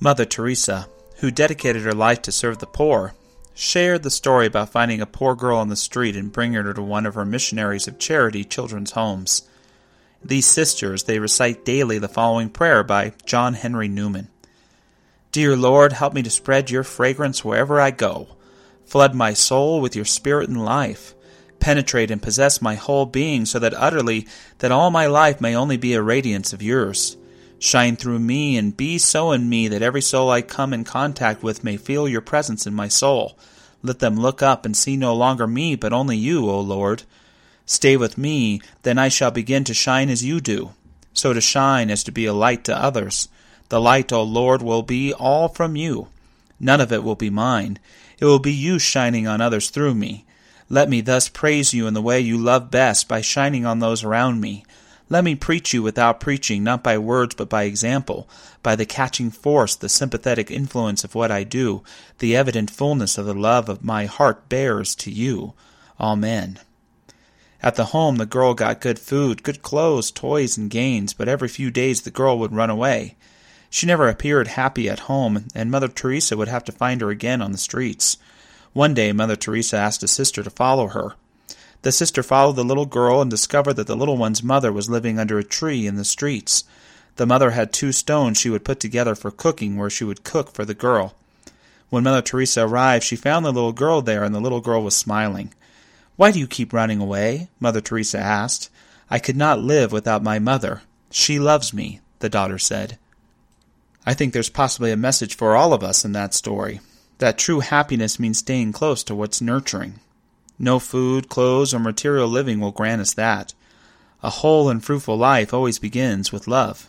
Mother Teresa, who dedicated her life to serve the poor, shared the story about finding a poor girl on the street and bringing her to one of her missionaries of charity children's homes. These sisters, they recite daily the following prayer by John Henry Newman. Dear Lord, help me to spread your fragrance wherever I go. Flood my soul with your spirit and life. Penetrate and possess my whole being so that utterly that all my life may only be a radiance of yours. Shine through me and be so in me that every soul I come in contact with may feel your presence in my soul. Let them look up and see no longer me, but only you, O Lord. Stay with me, then I shall begin to shine as you do. So to shine as to be a light to others. The light, O Lord, will be all from you. None of it will be mine. It will be you shining on others through me. Let me thus praise you in the way you love best by shining on those around me. Let me preach you without preaching, not by words but by example, by the catching force, the sympathetic influence of what I do, the evident fullness of the love of my heart bears to you. Amen. At the home, the girl got good food, good clothes, toys, and gains, but every few days the girl would run away. She never appeared happy at home, and Mother Teresa would have to find her again on the streets. One day, Mother Teresa asked a sister to follow her. The sister followed the little girl and discovered that the little one's mother was living under a tree in the streets. The mother had two stones she would put together for cooking, where she would cook for the girl. When Mother Teresa arrived, she found the little girl there, and the little girl was smiling. Why do you keep running away? Mother Teresa asked. I could not live without my mother. She loves me, the daughter said. I think there's possibly a message for all of us in that story that true happiness means staying close to what's nurturing. No food, clothes, or material living will grant us that. A whole and fruitful life always begins with love.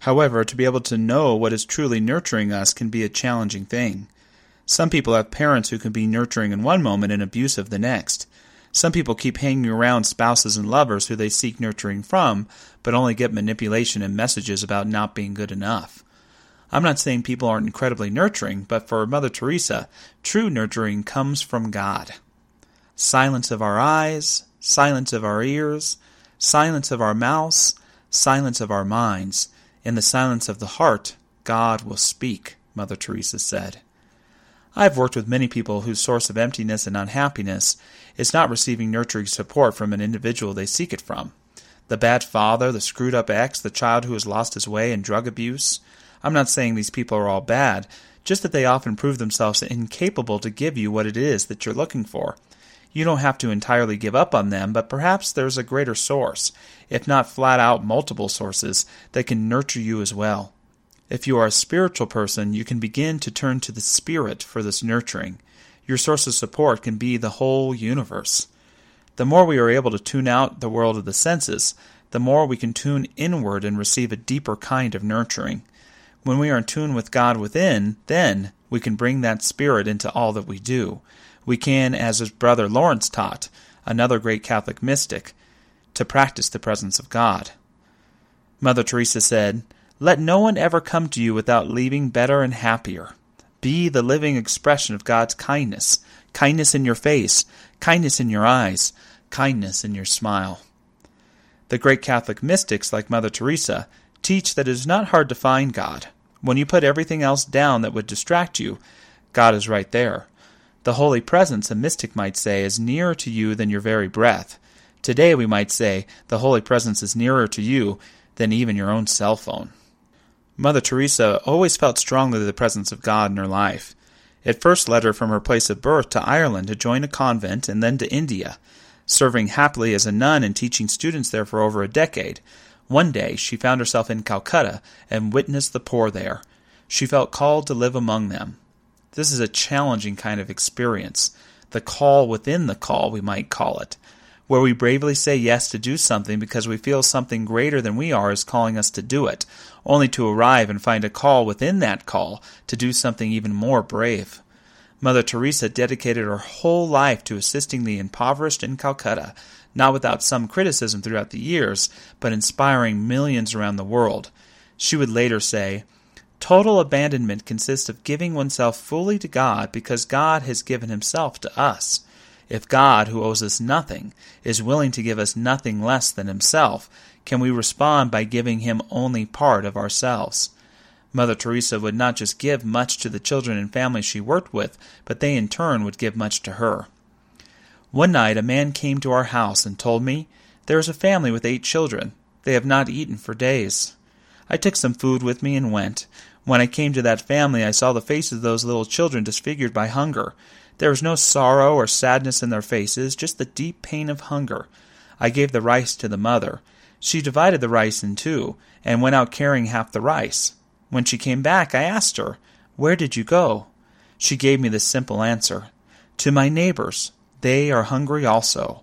However, to be able to know what is truly nurturing us can be a challenging thing. Some people have parents who can be nurturing in one moment and abusive the next. Some people keep hanging around spouses and lovers who they seek nurturing from, but only get manipulation and messages about not being good enough. I'm not saying people aren't incredibly nurturing, but for Mother Teresa, true nurturing comes from God silence of our eyes, silence of our ears, silence of our mouths, silence of our minds. In the silence of the heart, God will speak, Mother Teresa said. I have worked with many people whose source of emptiness and unhappiness is not receiving nurturing support from an individual they seek it from. The bad father, the screwed up ex, the child who has lost his way in drug abuse. I'm not saying these people are all bad, just that they often prove themselves incapable to give you what it is that you're looking for. You don't have to entirely give up on them, but perhaps there's a greater source, if not flat out multiple sources, that can nurture you as well. If you are a spiritual person, you can begin to turn to the Spirit for this nurturing. Your source of support can be the whole universe. The more we are able to tune out the world of the senses, the more we can tune inward and receive a deeper kind of nurturing. When we are in tune with God within, then we can bring that spirit into all that we do we can, as his brother Lawrence taught, another great Catholic mystic, to practice the presence of God. Mother Teresa said, Let no one ever come to you without leaving better and happier. Be the living expression of God's kindness, kindness in your face, kindness in your eyes, kindness in your smile. The great Catholic mystics, like Mother Teresa, teach that it is not hard to find God. When you put everything else down that would distract you, God is right there. The Holy Presence, a mystic might say, is nearer to you than your very breath. Today we might say the Holy Presence is nearer to you than even your own cell phone. Mother Teresa always felt strongly the presence of God in her life. It first led her from her place of birth to Ireland to join a convent and then to India. Serving happily as a nun and teaching students there for over a decade, one day she found herself in Calcutta and witnessed the poor there. She felt called to live among them. This is a challenging kind of experience. The call within the call, we might call it, where we bravely say yes to do something because we feel something greater than we are is calling us to do it, only to arrive and find a call within that call to do something even more brave. Mother Teresa dedicated her whole life to assisting the impoverished in Calcutta, not without some criticism throughout the years, but inspiring millions around the world. She would later say, Total abandonment consists of giving oneself fully to God because God has given himself to us. If God, who owes us nothing, is willing to give us nothing less than himself, can we respond by giving him only part of ourselves? Mother Teresa would not just give much to the children and families she worked with, but they in turn would give much to her. One night a man came to our house and told me, There is a family with eight children. They have not eaten for days. I took some food with me and went. When I came to that family, I saw the faces of those little children disfigured by hunger. There was no sorrow or sadness in their faces, just the deep pain of hunger. I gave the rice to the mother. She divided the rice in two, and went out carrying half the rice. When she came back, I asked her, Where did you go? She gave me this simple answer To my neighbors. They are hungry also.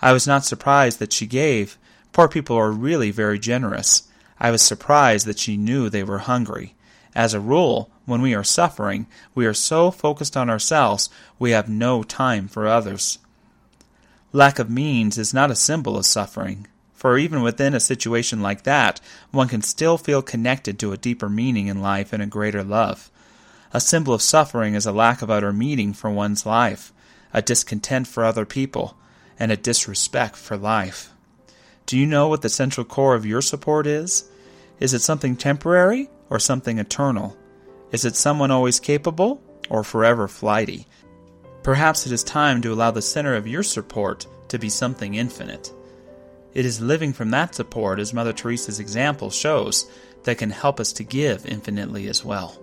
I was not surprised that she gave. Poor people are really very generous. I was surprised that she knew they were hungry. As a rule, when we are suffering, we are so focused on ourselves we have no time for others. Lack of means is not a symbol of suffering for even within a situation like that, one can still feel connected to a deeper meaning in life and a greater love. A symbol of suffering is a lack of utter meaning for one's life, a discontent for other people, and a disrespect for life. Do you know what the central core of your support is? Is it something temporary or something eternal? Is it someone always capable or forever flighty? Perhaps it is time to allow the center of your support to be something infinite. It is living from that support, as Mother Teresa's example shows, that can help us to give infinitely as well.